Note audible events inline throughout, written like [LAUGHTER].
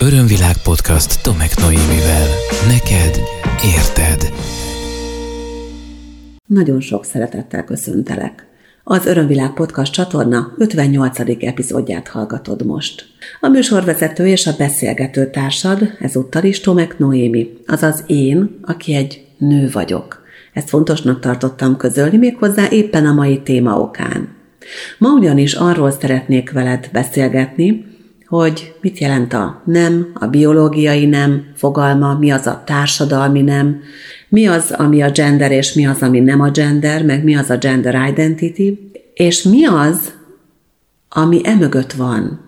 Örömvilág podcast Tomek Noémivel. Neked érted. Nagyon sok szeretettel köszöntelek. Az Örömvilág Podcast csatorna 58. epizódját hallgatod most. A műsorvezető és a beszélgető társad ezúttal is Tomek Noémi, azaz én, aki egy nő vagyok. Ezt fontosnak tartottam közölni méghozzá éppen a mai téma okán. Ma ugyanis arról szeretnék veled beszélgetni, hogy mit jelent a nem, a biológiai nem fogalma, mi az a társadalmi nem, mi az, ami a gender, és mi az, ami nem a gender, meg mi az a gender identity, és mi az, ami emögött van,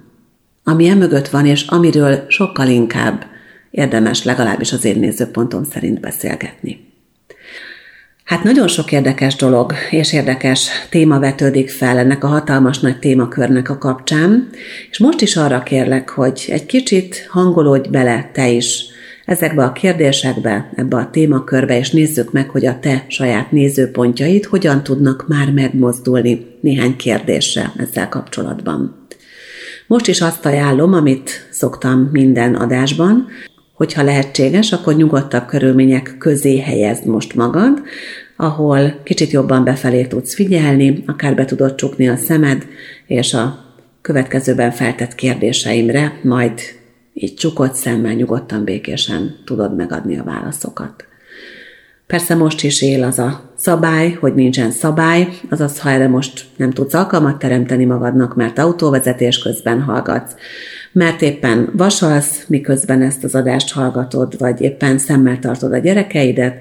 ami emögött van, és amiről sokkal inkább érdemes legalábbis az én nézőpontom szerint beszélgetni. Hát nagyon sok érdekes dolog és érdekes téma vetődik fel ennek a hatalmas nagy témakörnek a kapcsán, és most is arra kérlek, hogy egy kicsit hangolódj bele te is ezekbe a kérdésekbe, ebbe a témakörbe, és nézzük meg, hogy a te saját nézőpontjaid hogyan tudnak már megmozdulni néhány kérdésre ezzel kapcsolatban. Most is azt ajánlom, amit szoktam minden adásban, hogyha lehetséges, akkor nyugodtabb körülmények közé helyezd most magad, ahol kicsit jobban befelé tudsz figyelni, akár be tudod csukni a szemed, és a következőben feltett kérdéseimre majd így csukott szemmel nyugodtan, békésen tudod megadni a válaszokat. Persze most is él az a szabály, hogy nincsen szabály, azaz ha erre most nem tudsz alkalmat teremteni magadnak, mert autóvezetés közben hallgatsz, mert éppen vasalsz, miközben ezt az adást hallgatod, vagy éppen szemmel tartod a gyerekeidet,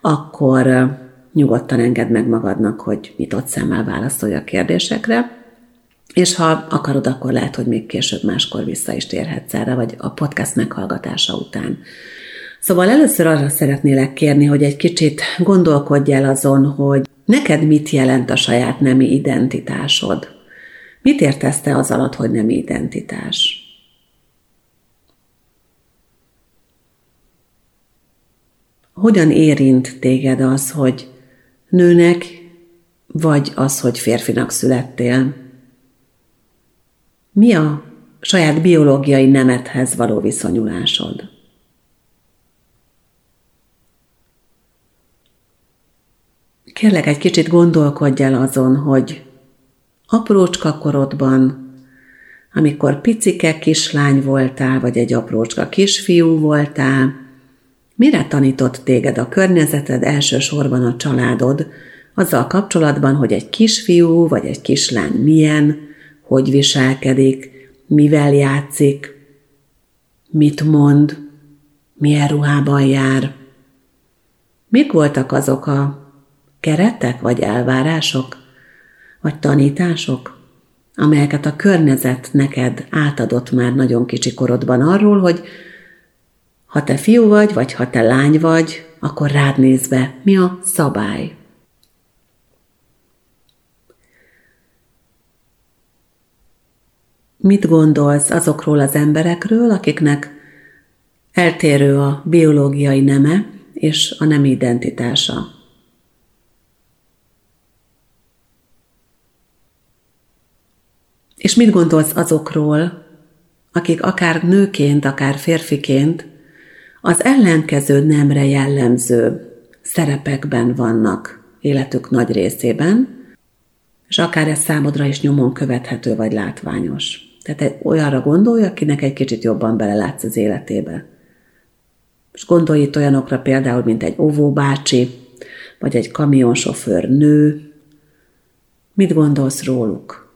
akkor nyugodtan engedd meg magadnak, hogy nyitott szemmel válaszolj a kérdésekre, és ha akarod, akkor lehet, hogy még később máskor vissza is térhetsz erre, vagy a podcast meghallgatása után. Szóval először arra szeretnélek kérni, hogy egy kicsit gondolkodj el azon, hogy neked mit jelent a saját nemi identitásod. Mit értesz te az alatt, hogy nemi identitás? Hogyan érint téged az, hogy nőnek, vagy az, hogy férfinak születtél? Mi a saját biológiai nemethez való viszonyulásod? Kérlek, egy kicsit gondolkodj el azon, hogy aprócska korodban, amikor picike kislány voltál, vagy egy aprócska kisfiú voltál, mire tanított téged a környezeted, elsősorban a családod, azzal kapcsolatban, hogy egy kisfiú vagy egy kislány milyen, hogy viselkedik, mivel játszik, mit mond, milyen ruhában jár. Mik voltak azok a keretek vagy elvárások, vagy tanítások, amelyeket a környezet neked átadott már nagyon kicsi korodban arról, hogy ha te fiú vagy, vagy ha te lány vagy, akkor rád nézve mi a szabály. Mit gondolsz azokról az emberekről, akiknek eltérő a biológiai neme és a nem identitása? És mit gondolsz azokról, akik akár nőként, akár férfiként az ellenkező nemre jellemző szerepekben vannak életük nagy részében, és akár ez számodra is nyomon követhető vagy látványos. Tehát egy olyanra gondolj, akinek egy kicsit jobban belelátsz az életébe. És gondolj itt olyanokra például, mint egy óvóbácsi, vagy egy kamionsofőr nő. Mit gondolsz róluk?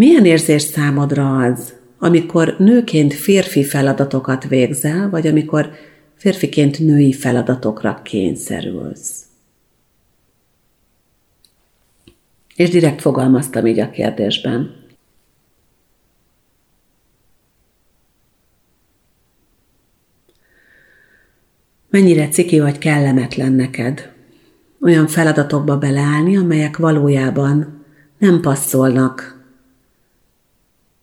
Milyen érzés számodra az, amikor nőként férfi feladatokat végzel, vagy amikor férfiként női feladatokra kényszerülsz? És direkt fogalmaztam így a kérdésben. Mennyire ciki vagy kellemetlen neked olyan feladatokba beleállni, amelyek valójában nem passzolnak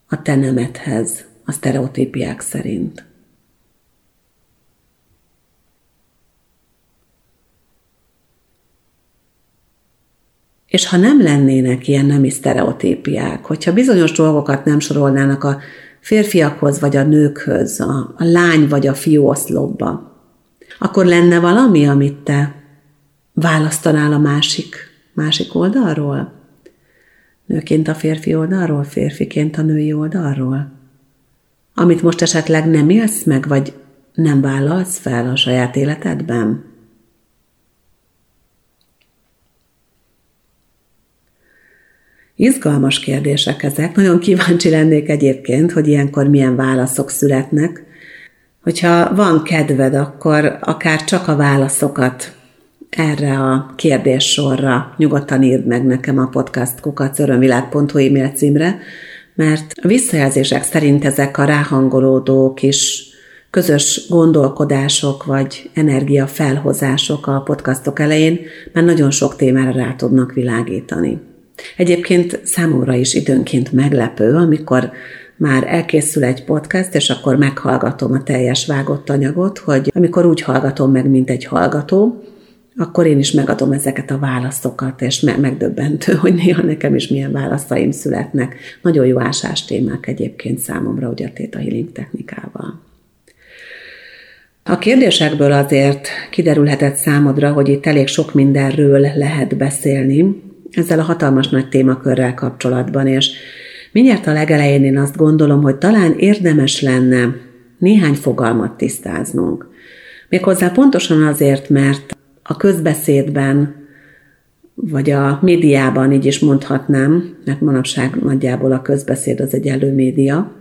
a te nemedhez, a sztereotípiák szerint. És ha nem lennének ilyen nemi sztereotípiák, hogyha bizonyos dolgokat nem sorolnának a férfiakhoz vagy a nőkhöz, a, a lány vagy a fiú oszlopba, akkor lenne valami, amit te választanál a másik, másik oldalról? Nőként a férfi oldalról, férfiként a női oldalról? Amit most esetleg nem élsz meg, vagy nem vállalsz fel a saját életedben? Izgalmas kérdések ezek. Nagyon kíváncsi lennék egyébként, hogy ilyenkor milyen válaszok születnek. Hogyha van kedved, akkor akár csak a válaszokat erre a kérdéssorra nyugodtan írd meg nekem a podcast kukacörömvilág.hu e-mail címre, mert a visszajelzések szerint ezek a ráhangolódó kis közös gondolkodások vagy energiafelhozások a podcastok elején már nagyon sok témára rá tudnak világítani. Egyébként számomra is időnként meglepő, amikor már elkészül egy podcast, és akkor meghallgatom a teljes vágott anyagot, hogy amikor úgy hallgatom meg, mint egy hallgató, akkor én is megadom ezeket a válaszokat, és me- megdöbbentő, hogy néha nekem is milyen válaszaim születnek. Nagyon jó ásás témák egyébként számomra, ugye a Theta Healing technikával. A kérdésekből azért kiderülhetett számodra, hogy itt elég sok mindenről lehet beszélni, ezzel a hatalmas nagy témakörrel kapcsolatban, és mindjárt a legelején én azt gondolom, hogy talán érdemes lenne néhány fogalmat tisztáznunk. Méghozzá pontosan azért, mert a közbeszédben, vagy a médiában így is mondhatnám, mert manapság nagyjából a közbeszéd az egy előmédia,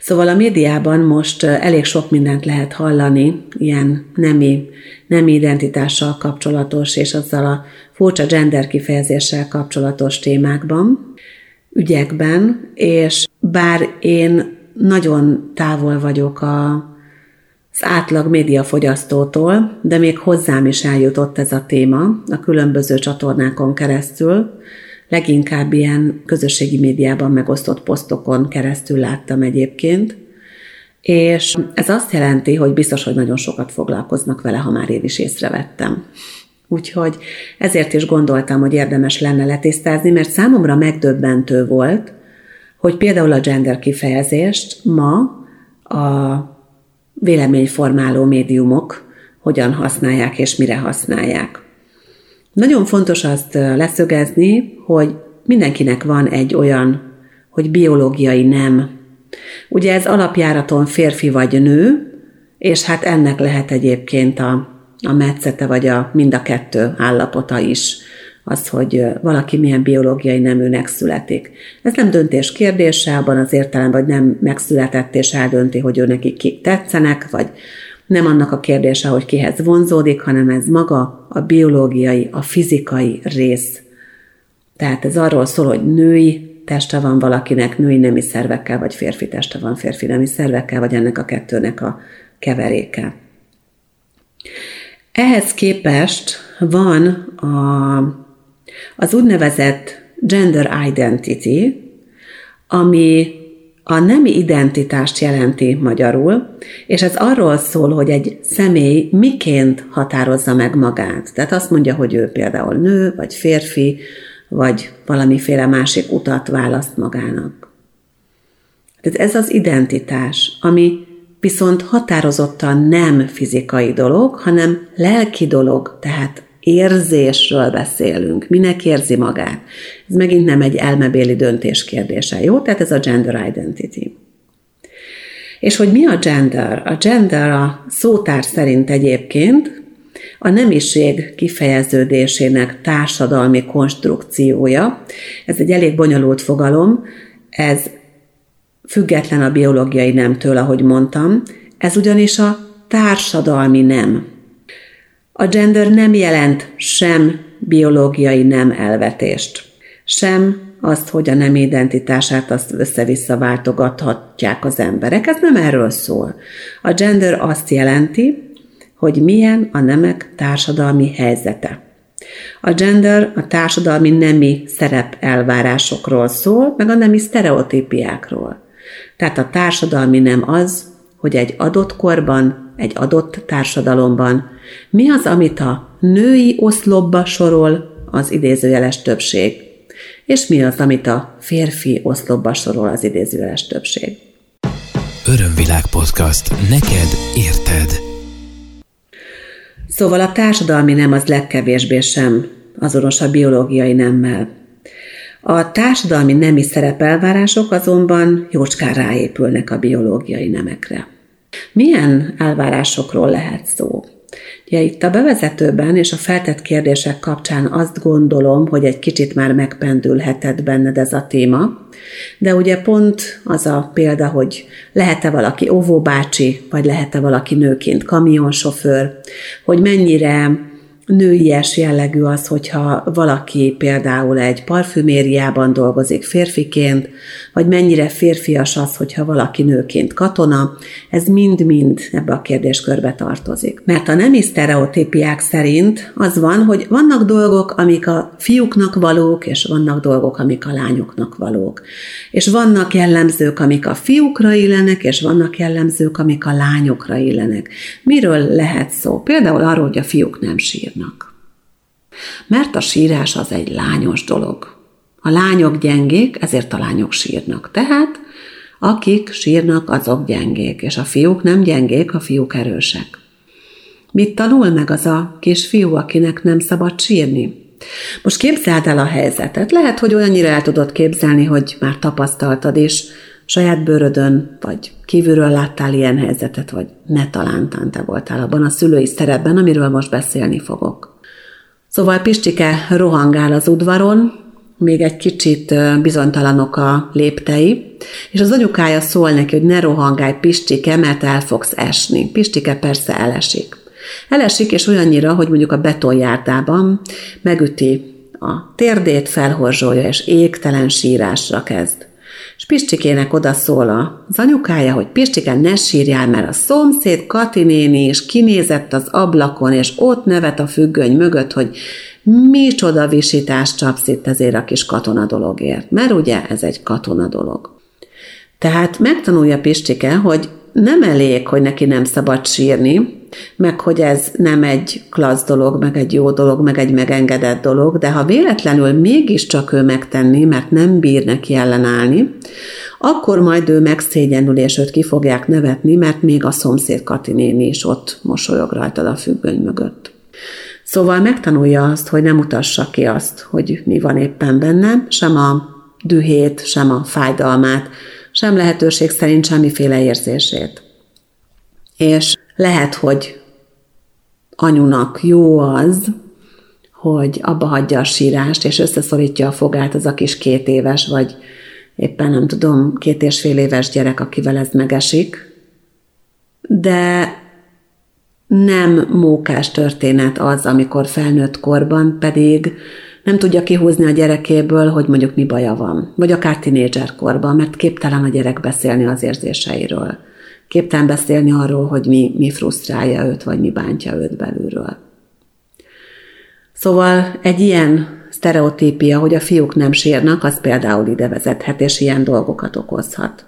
Szóval a médiában most elég sok mindent lehet hallani, ilyen nemi, nemi identitással kapcsolatos és azzal a furcsa gender kifejezéssel kapcsolatos témákban, ügyekben, és bár én nagyon távol vagyok a, az átlag médiafogyasztótól, de még hozzám is eljutott ez a téma a különböző csatornákon keresztül, leginkább ilyen közösségi médiában megosztott posztokon keresztül láttam egyébként, és ez azt jelenti, hogy biztos, hogy nagyon sokat foglalkoznak vele, ha már én is észrevettem. Úgyhogy ezért is gondoltam, hogy érdemes lenne letisztázni, mert számomra megdöbbentő volt, hogy például a gender kifejezést ma a véleményformáló médiumok hogyan használják és mire használják. Nagyon fontos azt leszögezni, hogy mindenkinek van egy olyan, hogy biológiai nem. Ugye ez alapjáraton férfi vagy nő, és hát ennek lehet egyébként a, a metszete, vagy a mind a kettő állapota is az, hogy valaki milyen biológiai neműnek születik. Ez nem döntés kérdése, abban az értelemben, hogy nem megszületett és eldönti, hogy ő neki kik tetszenek, vagy nem annak a kérdése, hogy kihez vonzódik, hanem ez maga a biológiai, a fizikai rész. Tehát ez arról szól, hogy női teste van valakinek, női nemi szervekkel, vagy férfi teste van férfi nemi szervekkel, vagy ennek a kettőnek a keveréke. Ehhez képest van a, az úgynevezett gender identity, ami a nemi identitást jelenti magyarul, és ez arról szól, hogy egy személy miként határozza meg magát. Tehát azt mondja, hogy ő például nő, vagy férfi, vagy valamiféle másik utat választ magának. Tehát ez az identitás, ami viszont határozottan nem fizikai dolog, hanem lelki dolog, tehát érzésről beszélünk. Minek érzi magát? Ez megint nem egy elmebéli döntés kérdése, jó? Tehát ez a gender identity. És hogy mi a gender? A gender a szótár szerint egyébként a nemiség kifejeződésének társadalmi konstrukciója. Ez egy elég bonyolult fogalom, ez független a biológiai nemtől, ahogy mondtam, ez ugyanis a társadalmi nem. A gender nem jelent sem biológiai nem elvetést, sem azt, hogy a nem identitását azt össze-vissza váltogathatják az emberek. Ez nem erről szól. A gender azt jelenti, hogy milyen a nemek társadalmi helyzete. A gender a társadalmi nemi szerep elvárásokról szól, meg a nemi sztereotípiákról. Tehát a társadalmi nem az, hogy egy adott korban, egy adott társadalomban mi az, amit a női oszlopba sorol az idézőjeles többség, és mi az, amit a férfi oszlopba sorol az idézőjeles többség. Örömvilág podcast. Neked érted. Szóval a társadalmi nem az legkevésbé sem azonos a biológiai nemmel. A társadalmi nemi szerepelvárások azonban jócskán ráépülnek a biológiai nemekre. Milyen elvárásokról lehet szó? Ja, itt a bevezetőben és a feltett kérdések kapcsán azt gondolom, hogy egy kicsit már megpendülhetett benned ez a téma, de ugye pont az a példa, hogy lehet-e valaki óvóbácsi, vagy lehet-e valaki nőként kamionsofőr, hogy mennyire nőies jellegű az, hogyha valaki például egy parfümériában dolgozik férfiként, vagy mennyire férfias az, hogyha valaki nőként katona, ez mind-mind ebbe a kérdéskörbe tartozik. Mert a nemi sztereotípiák szerint az van, hogy vannak dolgok, amik a fiúknak valók, és vannak dolgok, amik a lányoknak valók. És vannak jellemzők, amik a fiúkra illenek, és vannak jellemzők, amik a lányokra illenek. Miről lehet szó? Például arról, hogy a fiúk nem sírnak. Mert a sírás az egy lányos dolog. A lányok gyengék, ezért a lányok sírnak. Tehát akik sírnak, azok gyengék, és a fiúk nem gyengék, a fiúk erősek. Mit tanul meg az a kis fiú, akinek nem szabad sírni? Most képzeld el a helyzetet. Lehet, hogy olyannyira el tudod képzelni, hogy már tapasztaltad is, saját bőrödön, vagy kívülről láttál ilyen helyzetet, vagy ne talántán te voltál abban a szülői szerepben, amiről most beszélni fogok. Szóval Pistike rohangál az udvaron, még egy kicsit bizonytalanok a léptei, és az anyukája szól neki, hogy ne rohangálj Pistike, mert el fogsz esni. Pistike persze elesik. Elesik, és olyannyira, hogy mondjuk a betonjárdában megüti a térdét, felhorzsolja, és égtelen sírásra kezd. Pistikének oda szól az anyukája, hogy Pistike, ne sírjál, mert a szomszéd Kati néni is kinézett az ablakon, és ott nevet a függöny mögött, hogy micsoda visítást csapsz itt ezért a kis katona dologért. Mert ugye ez egy katona dolog. Tehát megtanulja Pistike, hogy nem elég, hogy neki nem szabad sírni, meg hogy ez nem egy klassz dolog, meg egy jó dolog, meg egy megengedett dolog, de ha véletlenül mégiscsak ő megtenni, mert nem bír neki ellenállni, akkor majd ő megszégyenül, és őt ki fogják nevetni, mert még a szomszéd Kati néni is ott mosolyog rajtad a függöny mögött. Szóval megtanulja azt, hogy nem mutassa ki azt, hogy mi van éppen benne, sem a dühét, sem a fájdalmát, sem lehetőség szerint semmiféle érzését. És lehet, hogy anyunak jó az, hogy abba hagyja a sírást, és összeszorítja a fogát az a kis két éves, vagy éppen nem tudom, két és fél éves gyerek, akivel ez megesik. De nem mókás történet az, amikor felnőtt korban pedig nem tudja kihúzni a gyerekéből, hogy mondjuk mi baja van, vagy akár tinédzser korban, mert képtelen a gyerek beszélni az érzéseiről. Képtelen beszélni arról, hogy mi, mi frusztrálja őt, vagy mi bántja őt belülről. Szóval egy ilyen sztereotípia, hogy a fiúk nem sírnak, az például ide vezethet, és ilyen dolgokat okozhat.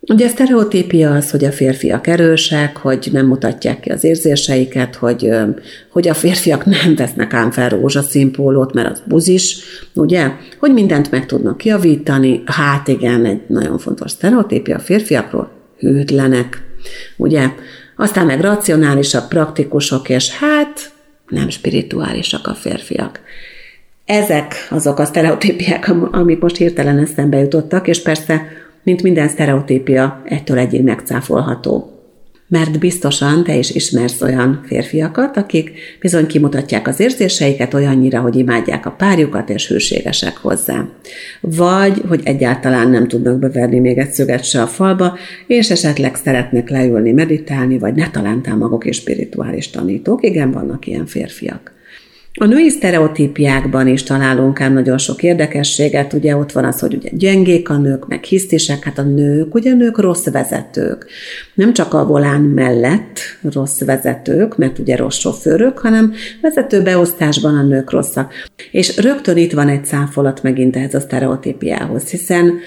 Ugye a sztereotípia az, hogy a férfiak erősek, hogy nem mutatják ki az érzéseiket, hogy, hogy a férfiak nem vesznek ám fel rózsaszínpólót, mert az buzis, ugye? Hogy mindent meg tudnak javítani. Hát igen, egy nagyon fontos sztereotípia a férfiakról, hűtlenek, ugye? Aztán meg racionálisak, praktikusok, és hát nem spirituálisak a férfiak. Ezek azok a sztereotípiák, amik most hirtelen eszembe jutottak, és persze mint minden sztereotípia, ettől egyig megcáfolható. Mert biztosan te is ismersz olyan férfiakat, akik bizony kimutatják az érzéseiket olyannyira, hogy imádják a párjukat és hűségesek hozzá. Vagy, hogy egyáltalán nem tudnak beverni még egy szöget se a falba, és esetleg szeretnek leülni, meditálni, vagy ne talántál maguk és spirituális tanítók. Igen, vannak ilyen férfiak. A női sztereotípiákban is találunk ám nagyon sok érdekességet, ugye ott van az, hogy ugye gyengék a nők, meg hisztisek, hát a nők, ugye nők rossz vezetők. Nem csak a volán mellett rossz vezetők, mert ugye rossz sofőrök, hanem vezetőbeosztásban a nők rosszak. És rögtön itt van egy száfolat megint ehhez a sztereotípiához, hiszen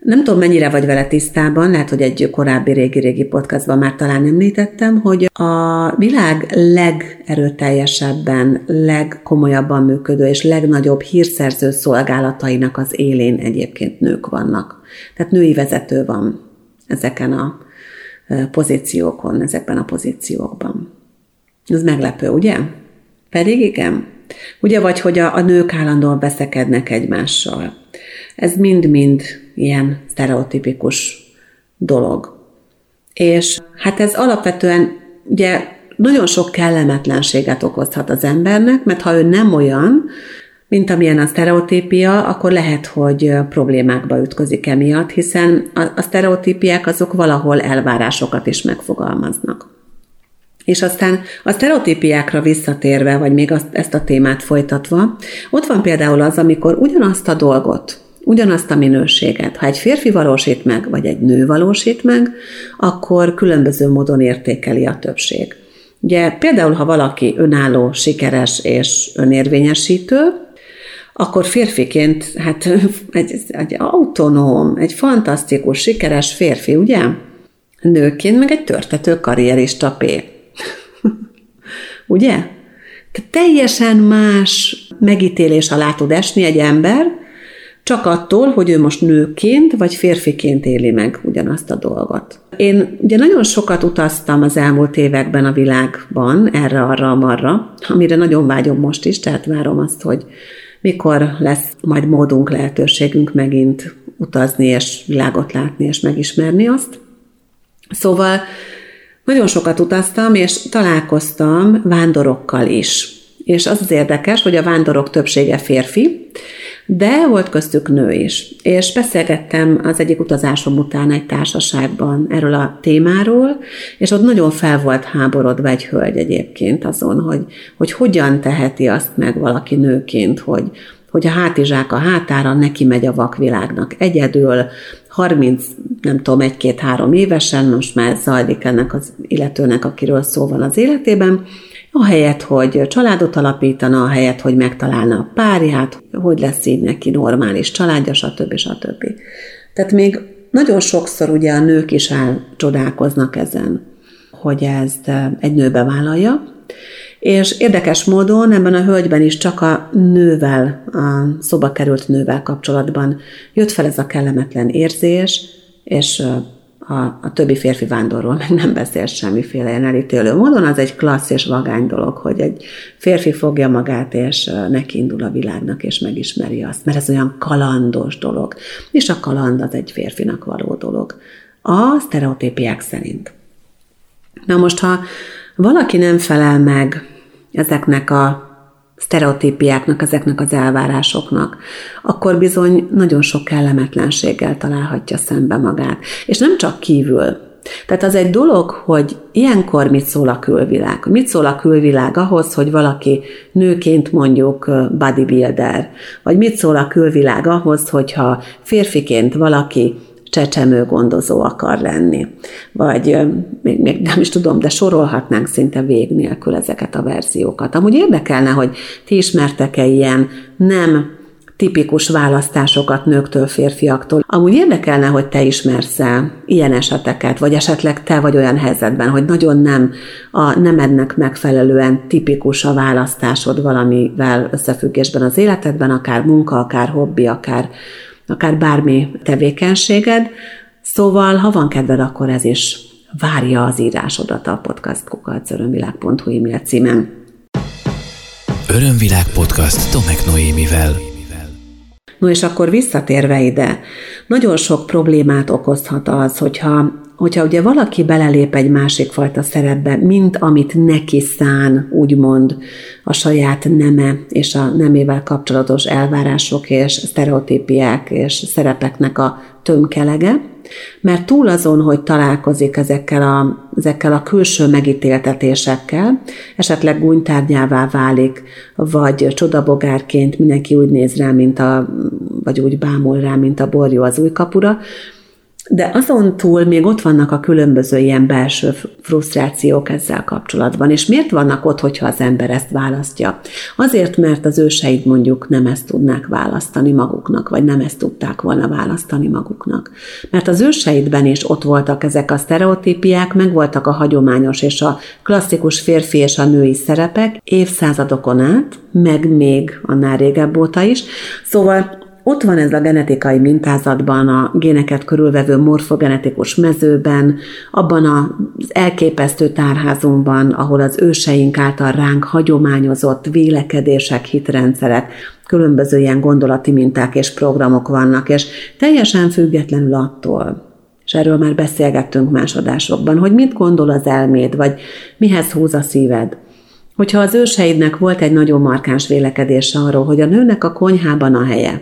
Nem tudom, mennyire vagy vele tisztában, lehet, hogy egy korábbi régi-régi podcastban már talán említettem, hogy a világ legerőteljesebben, legkomolyabban működő és legnagyobb hírszerző szolgálatainak az élén egyébként nők vannak. Tehát női vezető van ezeken a pozíciókon, ezekben a pozíciókban. Ez meglepő, ugye? Pedig igen. Ugye vagy, hogy a, a nők állandóan beszekednek egymással. Ez mind-mind ilyen sztereotipikus dolog. És hát ez alapvetően ugye nagyon sok kellemetlenséget okozhat az embernek, mert ha ő nem olyan, mint amilyen a sztereotípia, akkor lehet, hogy problémákba ütközik emiatt, hiszen a, a sztereotípiák azok valahol elvárásokat is megfogalmaznak. És aztán a sztereotípiákra visszatérve, vagy még azt, ezt a témát folytatva, ott van például az, amikor ugyanazt a dolgot, ugyanazt a minőséget, ha egy férfi valósít meg, vagy egy nő valósít meg, akkor különböző módon értékeli a többség. Ugye például, ha valaki önálló, sikeres és önérvényesítő, akkor férfiként, hát [LAUGHS] egy, egy autonóm, egy fantasztikus, sikeres férfi, ugye? Nőként meg egy törtető karrierista P. [LAUGHS] ugye? Tehát teljesen más megítélés alá tud esni egy ember, csak attól, hogy ő most nőként vagy férfiként éli meg ugyanazt a dolgot. Én ugye nagyon sokat utaztam az elmúlt években a világban, erre, arra, marra, amire nagyon vágyom most is, tehát várom azt, hogy mikor lesz majd módunk, lehetőségünk megint utazni, és világot látni, és megismerni azt. Szóval nagyon sokat utaztam, és találkoztam vándorokkal is. És az az érdekes, hogy a vándorok többsége férfi, de volt köztük nő is. És beszélgettem az egyik utazásom után egy társaságban erről a témáról, és ott nagyon fel volt háborodva egy hölgy egyébként azon, hogy, hogy hogyan teheti azt meg valaki nőként, hogy, hogy a hátizsák a hátára neki megy a vakvilágnak egyedül, 30, nem tudom, egy-két-három évesen, most már zajlik ennek az illetőnek, akiről szó van az életében, ahelyett, hogy családot alapítana, ahelyett, hogy megtalálna a párját, hogy lesz így neki normális családja, stb. stb. Tehát még nagyon sokszor ugye a nők is csodálkoznak ezen, hogy ezt egy nőbe vállalja, és érdekes módon ebben a hölgyben is csak a nővel, a szoba került nővel kapcsolatban jött fel ez a kellemetlen érzés, és a, a többi férfi vándorról meg nem beszél semmiféle ilyen elítélő módon, az egy klassz és vagány dolog, hogy egy férfi fogja magát, és neki indul a világnak, és megismeri azt, mert ez olyan kalandos dolog, és a kaland az egy férfinak való dolog. A sztereotípiák szerint. Na most, ha valaki nem felel meg ezeknek a sztereotípiáknak, ezeknek az elvárásoknak, akkor bizony nagyon sok kellemetlenséggel találhatja szembe magát. És nem csak kívül. Tehát az egy dolog, hogy ilyenkor mit szól a külvilág. Mit szól a külvilág ahhoz, hogy valaki nőként mondjuk bodybuilder, vagy mit szól a külvilág ahhoz, hogyha férfiként valaki csecsemő gondozó akar lenni. Vagy még, még nem is tudom, de sorolhatnánk szinte vég nélkül ezeket a verziókat. Amúgy érdekelne, hogy ti ismertek-e ilyen nem tipikus választásokat nőktől, férfiaktól. Amúgy érdekelne, hogy te ismersz ilyen eseteket, vagy esetleg te vagy olyan helyzetben, hogy nagyon nem a nemednek megfelelően tipikus a választásod valamivel összefüggésben az életedben, akár munka, akár hobbi, akár akár bármi tevékenységed. Szóval, ha van kedved, akkor ez is várja az írásodat a podcastkukacörömvilág.hu e-mail címen. Örömvilág podcast Tomek Noémivel. No és akkor visszatérve ide, nagyon sok problémát okozhat az, hogyha hogyha ugye valaki belelép egy másik fajta szerepbe, mint amit neki szán, úgymond a saját neme és a nemével kapcsolatos elvárások és sztereotípiák és szerepeknek a tömkelege, mert túl azon, hogy találkozik ezekkel a, ezekkel a külső megítéltetésekkel, esetleg gúnytárgyává válik, vagy csodabogárként mindenki úgy néz rá, mint a, vagy úgy bámul rá, mint a borjú az új kapura, De azon túl még ott vannak a különböző ilyen belső frusztrációk ezzel kapcsolatban. És miért vannak ott, hogyha az ember ezt választja? Azért, mert az őseid mondjuk nem ezt tudnák választani maguknak, vagy nem ezt tudták volna választani maguknak. Mert az őseidben is ott voltak ezek a sztereotípiák, meg voltak a hagyományos és a klasszikus férfi és a női szerepek évszázadokon át, meg még annál régebb óta is. Szóval ott van ez a genetikai mintázatban, a géneket körülvevő morfogenetikus mezőben, abban az elképesztő tárházunkban, ahol az őseink által ránk hagyományozott vélekedések, hitrendszerek, különböző ilyen gondolati minták és programok vannak, és teljesen függetlenül attól, és erről már beszélgettünk másodásokban, hogy mit gondol az elméd, vagy mihez húz a szíved. Hogyha az őseidnek volt egy nagyon markáns vélekedése arról, hogy a nőnek a konyhában a helye,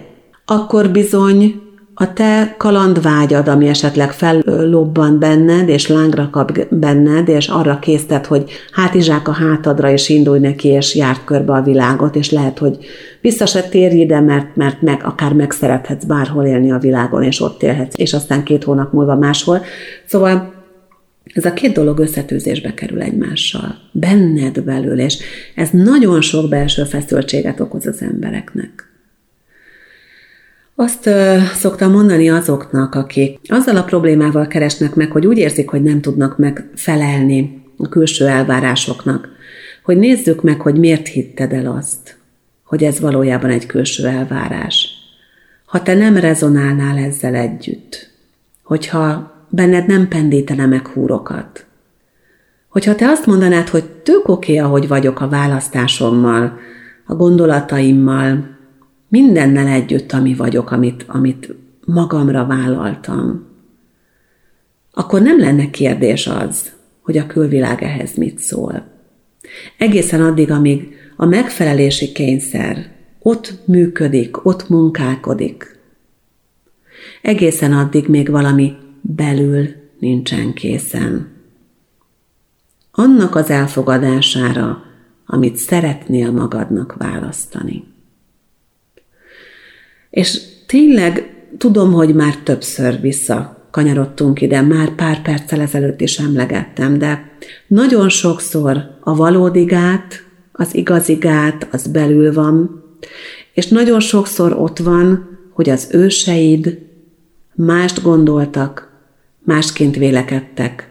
akkor bizony a te kalandvágyad, ami esetleg fellobban benned, és lángra kap benned, és arra késztet, hogy hátizsák a hátadra, és indulj neki, és járt körbe a világot, és lehet, hogy vissza se térj ide, mert, mert meg, akár megszerethetsz bárhol élni a világon, és ott élhetsz, és aztán két hónap múlva máshol. Szóval ez a két dolog összetűzésbe kerül egymással, benned belül, és ez nagyon sok belső feszültséget okoz az embereknek. Azt szoktam mondani azoknak, akik azzal a problémával keresnek meg, hogy úgy érzik, hogy nem tudnak megfelelni a külső elvárásoknak, hogy nézzük meg, hogy miért hitted el azt, hogy ez valójában egy külső elvárás. Ha te nem rezonálnál ezzel együtt, hogyha benned nem pendítene meg húrokat, hogyha te azt mondanád, hogy tök oké, okay, ahogy vagyok a választásommal, a gondolataimmal, mindennel együtt, ami vagyok, amit, amit magamra vállaltam, akkor nem lenne kérdés az, hogy a külvilág ehhez mit szól. Egészen addig, amíg a megfelelési kényszer ott működik, ott munkálkodik, egészen addig még valami belül nincsen készen. Annak az elfogadására, amit szeretnél magadnak választani. És tényleg tudom, hogy már többször vissza kanyarodtunk ide, már pár perccel ezelőtt is emlegettem, de nagyon sokszor a valódigát, az igazigát, az belül van, és nagyon sokszor ott van, hogy az őseid mást gondoltak, másként vélekedtek,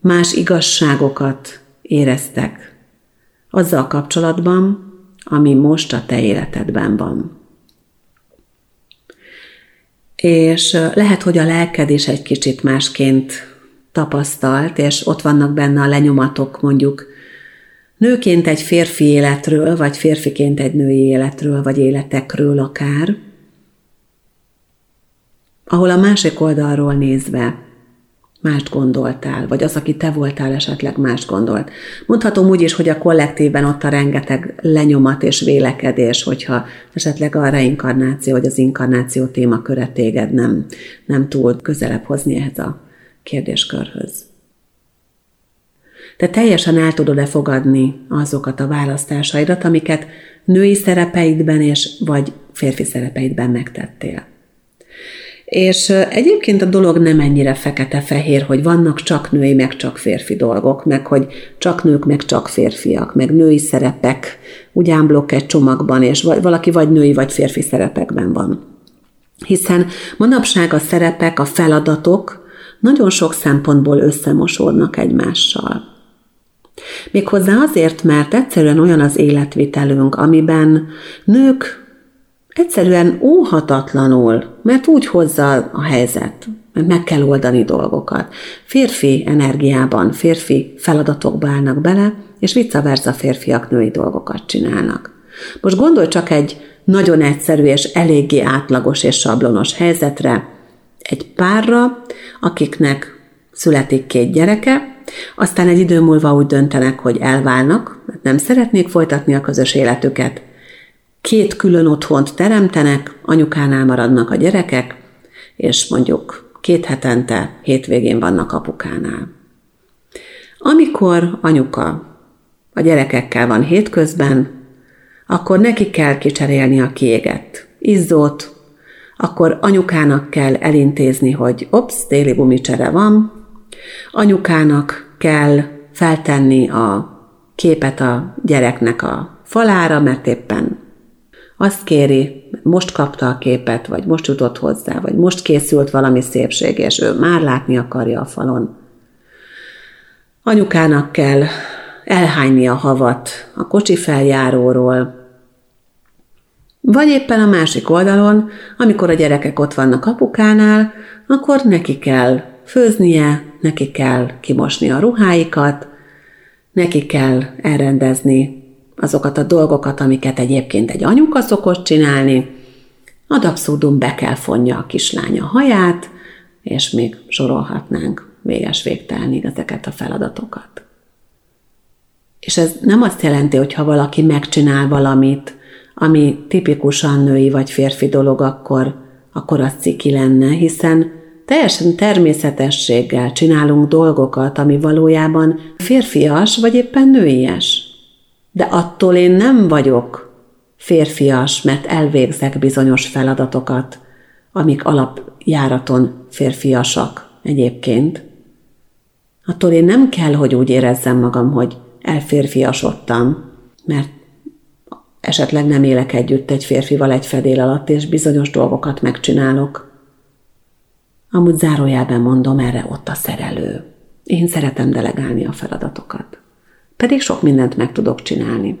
más igazságokat éreztek azzal kapcsolatban, ami most a te életedben van és lehet, hogy a lelked is egy kicsit másként tapasztalt, és ott vannak benne a lenyomatok mondjuk nőként egy férfi életről, vagy férfiként egy női életről, vagy életekről akár, ahol a másik oldalról nézve mást gondoltál, vagy az, aki te voltál, esetleg más gondolt. Mondhatom úgy is, hogy a kollektívben ott a rengeteg lenyomat és vélekedés, hogyha esetleg a reinkarnáció, vagy az inkarnáció témaköre téged nem, nem túl közelebb hozni ehhez a kérdéskörhöz. Te teljesen el tudod-e fogadni azokat a választásaidat, amiket női szerepeidben és vagy férfi szerepeidben megtettél. És egyébként a dolog nem ennyire fekete-fehér, hogy vannak csak női, meg csak férfi dolgok, meg hogy csak nők, meg csak férfiak, meg női szerepek, úgy egy csomagban, és valaki vagy női, vagy férfi szerepekben van. Hiszen manapság a szerepek, a feladatok nagyon sok szempontból összemosódnak egymással. Méghozzá azért, mert egyszerűen olyan az életvitelünk, amiben nők egyszerűen óhatatlanul, mert úgy hozza a helyzet, mert meg kell oldani dolgokat. Férfi energiában, férfi feladatokba állnak bele, és vice versa férfiak női dolgokat csinálnak. Most gondolj csak egy nagyon egyszerű és eléggé átlagos és sablonos helyzetre, egy párra, akiknek születik két gyereke, aztán egy idő múlva úgy döntenek, hogy elválnak, nem szeretnék folytatni a közös életüket, két külön otthont teremtenek, anyukánál maradnak a gyerekek, és mondjuk két hetente, hétvégén vannak apukánál. Amikor anyuka a gyerekekkel van hétközben, akkor neki kell kicserélni a kiégett izzót, akkor anyukának kell elintézni, hogy ops, téli gumicsere van, anyukának kell feltenni a képet a gyereknek a falára, mert éppen azt kéri, most kapta a képet, vagy most jutott hozzá, vagy most készült valami szépség, és ő már látni akarja a falon. Anyukának kell elhányni a havat a kocsi feljáróról, vagy éppen a másik oldalon, amikor a gyerekek ott vannak apukánál, akkor neki kell főznie, neki kell kimosni a ruháikat, neki kell elrendezni azokat a dolgokat, amiket egyébként egy anyuka szokott csinálni, ad abszurdum be kell fonja a kislánya haját, és még sorolhatnánk véges végtelnig ezeket a feladatokat. És ez nem azt jelenti, hogy ha valaki megcsinál valamit, ami tipikusan női vagy férfi dolog, akkor, akkor az ciki lenne, hiszen teljesen természetességgel csinálunk dolgokat, ami valójában férfias vagy éppen nőies. De attól én nem vagyok férfias, mert elvégzek bizonyos feladatokat, amik alapjáraton férfiasak egyébként. Attól én nem kell, hogy úgy érezzem magam, hogy elférfiasodtam, mert esetleg nem élek együtt egy férfival egy fedél alatt, és bizonyos dolgokat megcsinálok. Amúgy zárójelben mondom, erre ott a szerelő. Én szeretem delegálni a feladatokat. Pedig sok mindent meg tudok csinálni.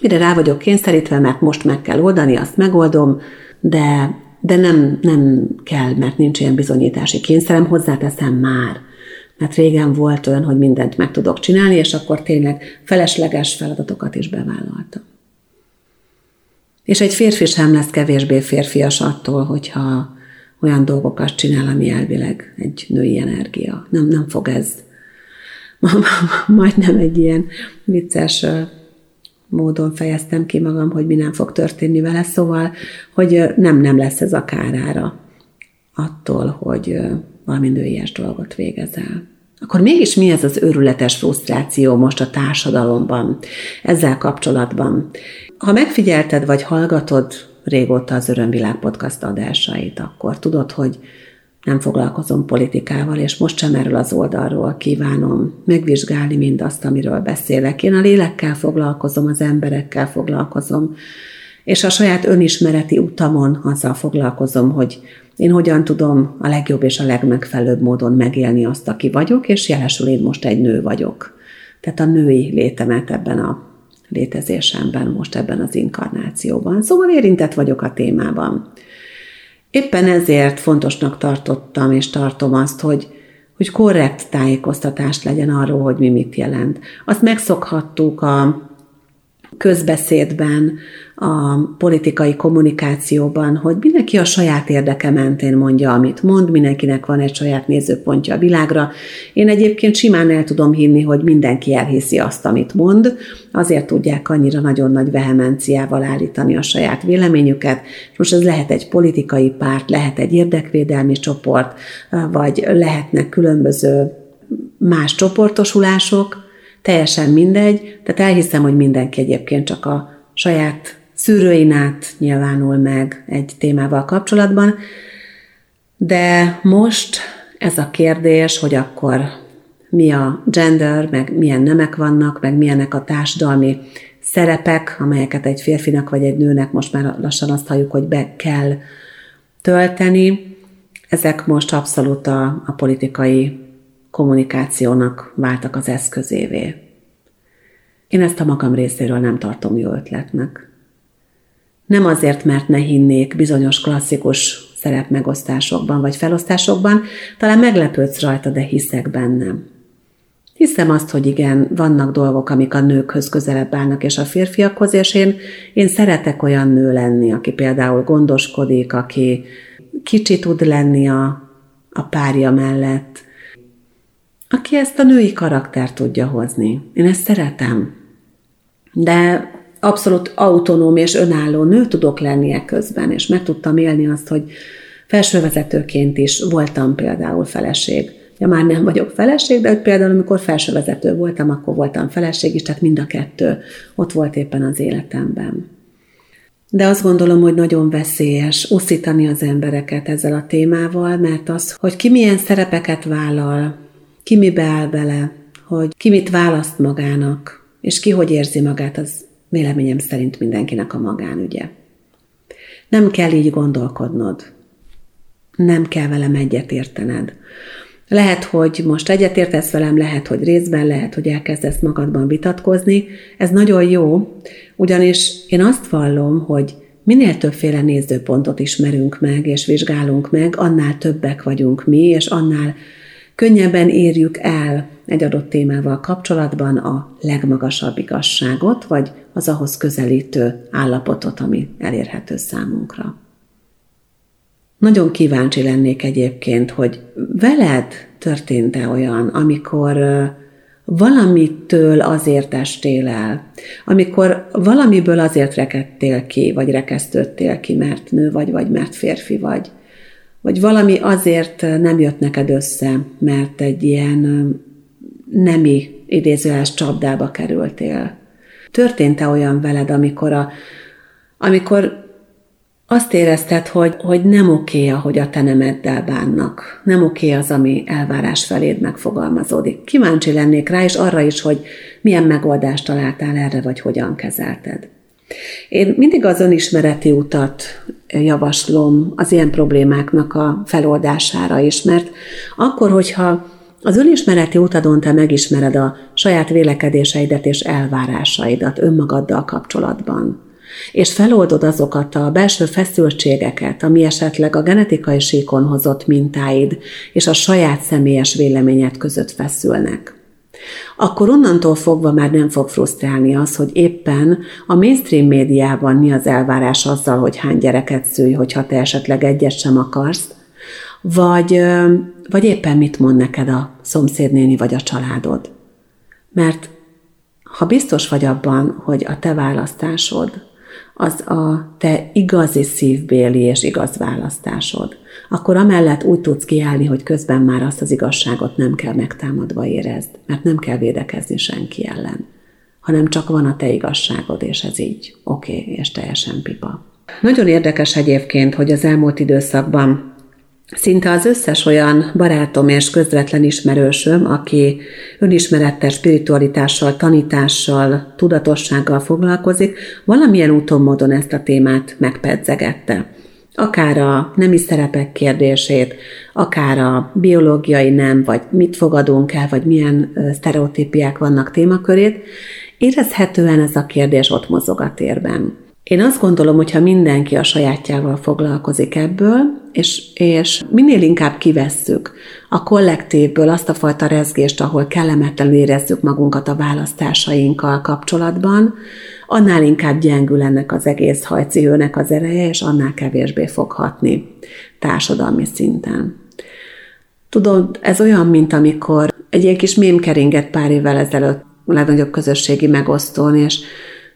Mire rá vagyok kényszerítve, mert most meg kell oldani, azt megoldom, de, de nem, nem kell, mert nincs ilyen bizonyítási kényszerem, hozzáteszem már. Mert régen volt olyan, hogy mindent meg tudok csinálni, és akkor tényleg felesleges feladatokat is bevállaltam. És egy férfi sem lesz kevésbé férfias attól, hogyha olyan dolgokat csinál, ami elvileg egy női energia. Nem, nem fog ez [LAUGHS] majdnem egy ilyen vicces módon fejeztem ki magam, hogy mi nem fog történni vele, szóval, hogy nem, nem lesz ez a kárára attól, hogy valami nőies dolgot végezel. Akkor mégis mi ez az őrületes frusztráció most a társadalomban ezzel kapcsolatban? Ha megfigyelted vagy hallgatod régóta az Örömvilág podcast adásait, akkor tudod, hogy nem foglalkozom politikával, és most sem erről az oldalról kívánom megvizsgálni mindazt, amiről beszélek. Én a lélekkel foglalkozom, az emberekkel foglalkozom, és a saját önismereti utamon azzal foglalkozom, hogy én hogyan tudom a legjobb és a legmegfelelőbb módon megélni azt, aki vagyok, és jelesül én most egy nő vagyok. Tehát a női létemet ebben a létezésemben, most ebben az inkarnációban. Szóval érintett vagyok a témában. Éppen ezért fontosnak tartottam és tartom azt, hogy, hogy korrekt tájékoztatást legyen arról, hogy mi mit jelent. Azt megszokhattuk a közbeszédben, a politikai kommunikációban, hogy mindenki a saját érdeke mentén mondja, amit mond, mindenkinek van egy saját nézőpontja a világra. Én egyébként simán el tudom hinni, hogy mindenki elhiszi azt, amit mond, azért tudják annyira nagyon nagy vehemenciával állítani a saját véleményüket. Most ez lehet egy politikai párt, lehet egy érdekvédelmi csoport, vagy lehetnek különböző más csoportosulások, teljesen mindegy, tehát elhiszem, hogy mindenki egyébként csak a saját szűrőin át nyilvánul meg egy témával kapcsolatban, de most ez a kérdés, hogy akkor mi a gender, meg milyen nemek vannak, meg milyenek a társadalmi szerepek, amelyeket egy férfinak vagy egy nőnek most már lassan azt halljuk, hogy be kell tölteni. Ezek most abszolút a, a politikai kommunikációnak váltak az eszközévé. Én ezt a magam részéről nem tartom jó ötletnek. Nem azért, mert ne hinnék bizonyos klasszikus szerepmegosztásokban vagy felosztásokban, talán meglepődsz rajta, de hiszek bennem. Hiszem azt, hogy igen, vannak dolgok, amik a nőkhöz közelebb állnak, és a férfiakhoz, és én, én szeretek olyan nő lenni, aki például gondoskodik, aki kicsi tud lenni a, a párja mellett, aki ezt a női karaktert tudja hozni. Én ezt szeretem. De abszolút autonóm és önálló nő tudok lenni közben, és meg tudtam élni azt, hogy felsővezetőként is voltam például feleség. Ja, már nem vagyok feleség, de például amikor felsővezető voltam, akkor voltam feleség is, tehát mind a kettő ott volt éppen az életemben. De azt gondolom, hogy nagyon veszélyes uszítani az embereket ezzel a témával, mert az, hogy ki milyen szerepeket vállal, ki mibe áll bele, hogy ki mit választ magának, és ki hogy érzi magát, az véleményem szerint mindenkinek a magánügye. Nem kell így gondolkodnod. Nem kell velem egyetértened. Lehet, hogy most egyetértesz velem, lehet, hogy részben, lehet, hogy elkezdesz magadban vitatkozni. Ez nagyon jó, ugyanis én azt vallom, hogy minél többféle nézőpontot ismerünk meg és vizsgálunk meg, annál többek vagyunk mi, és annál könnyebben érjük el egy adott témával kapcsolatban a legmagasabb igazságot, vagy az ahhoz közelítő állapotot, ami elérhető számunkra. Nagyon kíváncsi lennék egyébként, hogy veled történt-e olyan, amikor valamitől azért estél el, amikor valamiből azért rekedtél ki, vagy rekesztődtél ki, mert nő vagy, vagy mert férfi vagy, vagy valami azért nem jött neked össze, mert egy ilyen nemi idézőjeles csapdába kerültél. Történt-e olyan veled, amikor, a, amikor azt érezted, hogy, hogy nem oké, ahogy a te nemeddel bánnak. Nem oké az, ami elvárás feléd megfogalmazódik. Kíváncsi lennék rá, és arra is, hogy milyen megoldást találtál erre, vagy hogyan kezelted. Én mindig az önismereti utat javaslom az ilyen problémáknak a feloldására is, mert akkor, hogyha az önismereti utadon te megismered a saját vélekedéseidet és elvárásaidat önmagaddal kapcsolatban, és feloldod azokat a belső feszültségeket, ami esetleg a genetikai síkon hozott mintáid és a saját személyes véleményed között feszülnek, akkor onnantól fogva már nem fog frusztrálni az, hogy éppen a mainstream médiában mi az elvárás azzal, hogy hány gyereket szülj, hogyha te esetleg egyet sem akarsz, vagy, vagy éppen mit mond neked a szomszédnéni vagy a családod. Mert ha biztos vagy abban, hogy a te választásod az a te igazi szívbéli és igaz választásod, akkor amellett úgy tudsz kiállni, hogy közben már azt az igazságot nem kell megtámadva érezd, mert nem kell védekezni senki ellen, hanem csak van a te igazságod, és ez így oké, okay, és teljesen pipa. Nagyon érdekes egyébként, hogy az elmúlt időszakban Szinte az összes olyan barátom és közvetlen ismerősöm, aki önismerettel, spiritualitással, tanítással, tudatossággal foglalkozik, valamilyen úton, módon ezt a témát megpedzegette. Akár a nemi szerepek kérdését, akár a biológiai nem, vagy mit fogadunk el, vagy milyen sztereotípiák vannak témakörét, érezhetően ez a kérdés ott mozog a térben. Én azt gondolom, hogy ha mindenki a sajátjával foglalkozik ebből, és, és minél inkább kivesszük a kollektívből azt a fajta rezgést, ahol kellemetlenül érezzük magunkat a választásainkkal kapcsolatban, annál inkább gyengül ennek az egész hajcihőnek az ereje, és annál kevésbé fog hatni társadalmi szinten. Tudod, ez olyan, mint amikor egy ilyen kis mém keringett pár évvel ezelőtt a legnagyobb közösségi megosztón, és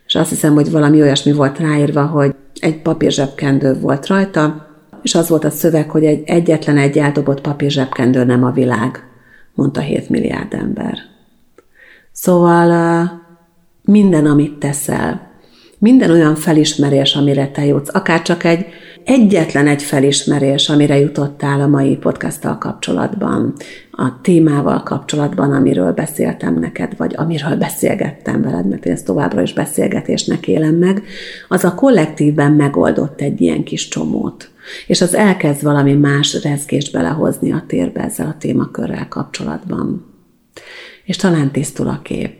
és azt hiszem, hogy valami olyasmi volt ráírva, hogy egy papírzsebkendő volt rajta, és az volt a szöveg, hogy egy egyetlen egy eldobott papírzsebkendő nem a világ, mondta 7 milliárd ember. Szóval minden, amit teszel, minden olyan felismerés, amire te jutsz, akár csak egy egyetlen egy felismerés, amire jutottál a mai podcasttal kapcsolatban, a témával kapcsolatban, amiről beszéltem neked, vagy amiről beszélgettem veled, mert én ezt továbbra is beszélgetésnek élem meg, az a kollektíven megoldott egy ilyen kis csomót. És az elkezd valami más rezgést belehozni a térbe ezzel a témakörrel kapcsolatban. És talán tisztul a kép.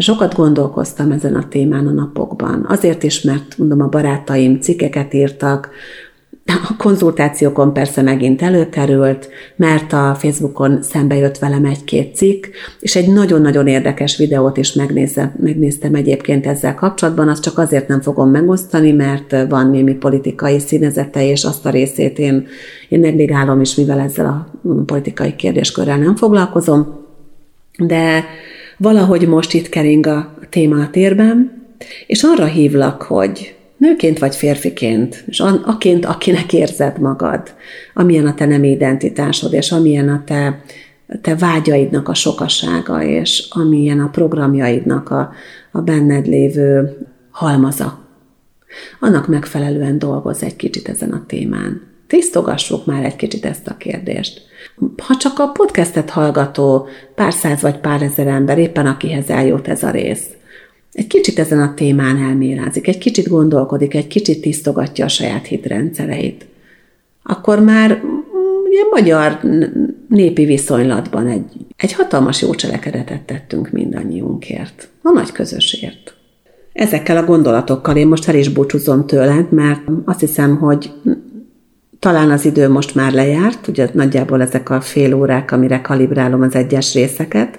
Sokat gondolkoztam ezen a témán a napokban. Azért is, mert mondom, a barátaim cikkeket írtak, a konzultációkon persze megint előkerült, mert a Facebookon szembe jött velem egy-két cikk, és egy nagyon-nagyon érdekes videót is megnézem, megnéztem egyébként ezzel kapcsolatban, azt csak azért nem fogom megosztani, mert van némi politikai színezete, és azt a részét én, én negligálom is, mivel ezzel a politikai kérdéskörrel nem foglalkozom. De valahogy most itt kering a téma a térben, és arra hívlak, hogy nőként vagy férfiként, és aként, akinek érzed magad, amilyen a te nem identitásod, és amilyen a te, te vágyaidnak a sokasága, és amilyen a programjaidnak a, a benned lévő halmaza. Annak megfelelően dolgoz egy kicsit ezen a témán. Tisztogassuk már egy kicsit ezt a kérdést. Ha csak a podcastet hallgató pár száz vagy pár ezer ember éppen akihez eljut ez a rész, egy kicsit ezen a témán elmélázik, egy kicsit gondolkodik, egy kicsit tisztogatja a saját hitrendszereit, akkor már ugye magyar népi viszonylatban egy, egy hatalmas jó cselekedetet tettünk mindannyiunkért, a nagy közösért. Ezekkel a gondolatokkal én most el is búcsúzom tőled, mert azt hiszem, hogy talán az idő most már lejárt, ugye nagyjából ezek a fél órák, amire kalibrálom az egyes részeket,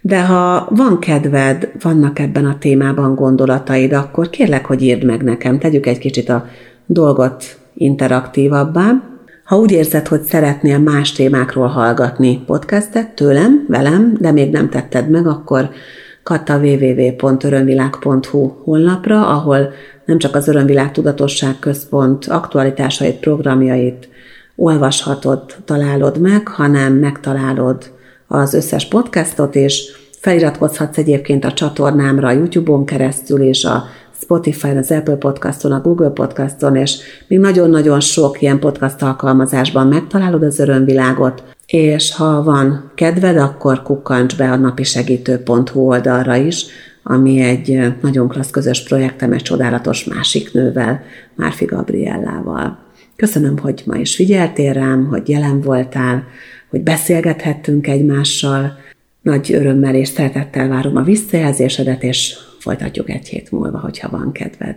de ha van kedved, vannak ebben a témában gondolataid, akkor kérlek, hogy írd meg nekem, tegyük egy kicsit a dolgot interaktívabbá. Ha úgy érzed, hogy szeretnél más témákról hallgatni podcastet tőlem, velem, de még nem tetted meg, akkor katta www.örömvilág.hu honlapra, ahol nem csak az Örömvilág Tudatosság Központ aktualitásait, programjait olvashatod, találod meg, hanem megtalálod az összes podcastot, és feliratkozhatsz egyébként a csatornámra a YouTube-on keresztül, és a Spotify-on, az Apple Podcaston, a Google Podcaston, és még nagyon-nagyon sok ilyen podcast alkalmazásban megtalálod az örömvilágot, és ha van kedved, akkor kukkancs be a napisegítő.hu oldalra is, ami egy nagyon klassz közös projektem egy csodálatos másik nővel, Márfi Gabriellával. Köszönöm, hogy ma is figyeltél rám, hogy jelen voltál, hogy beszélgethettünk egymással. Nagy örömmel és szeretettel várom a visszajelzésedet, és folytatjuk egy hét múlva, hogyha van kedved.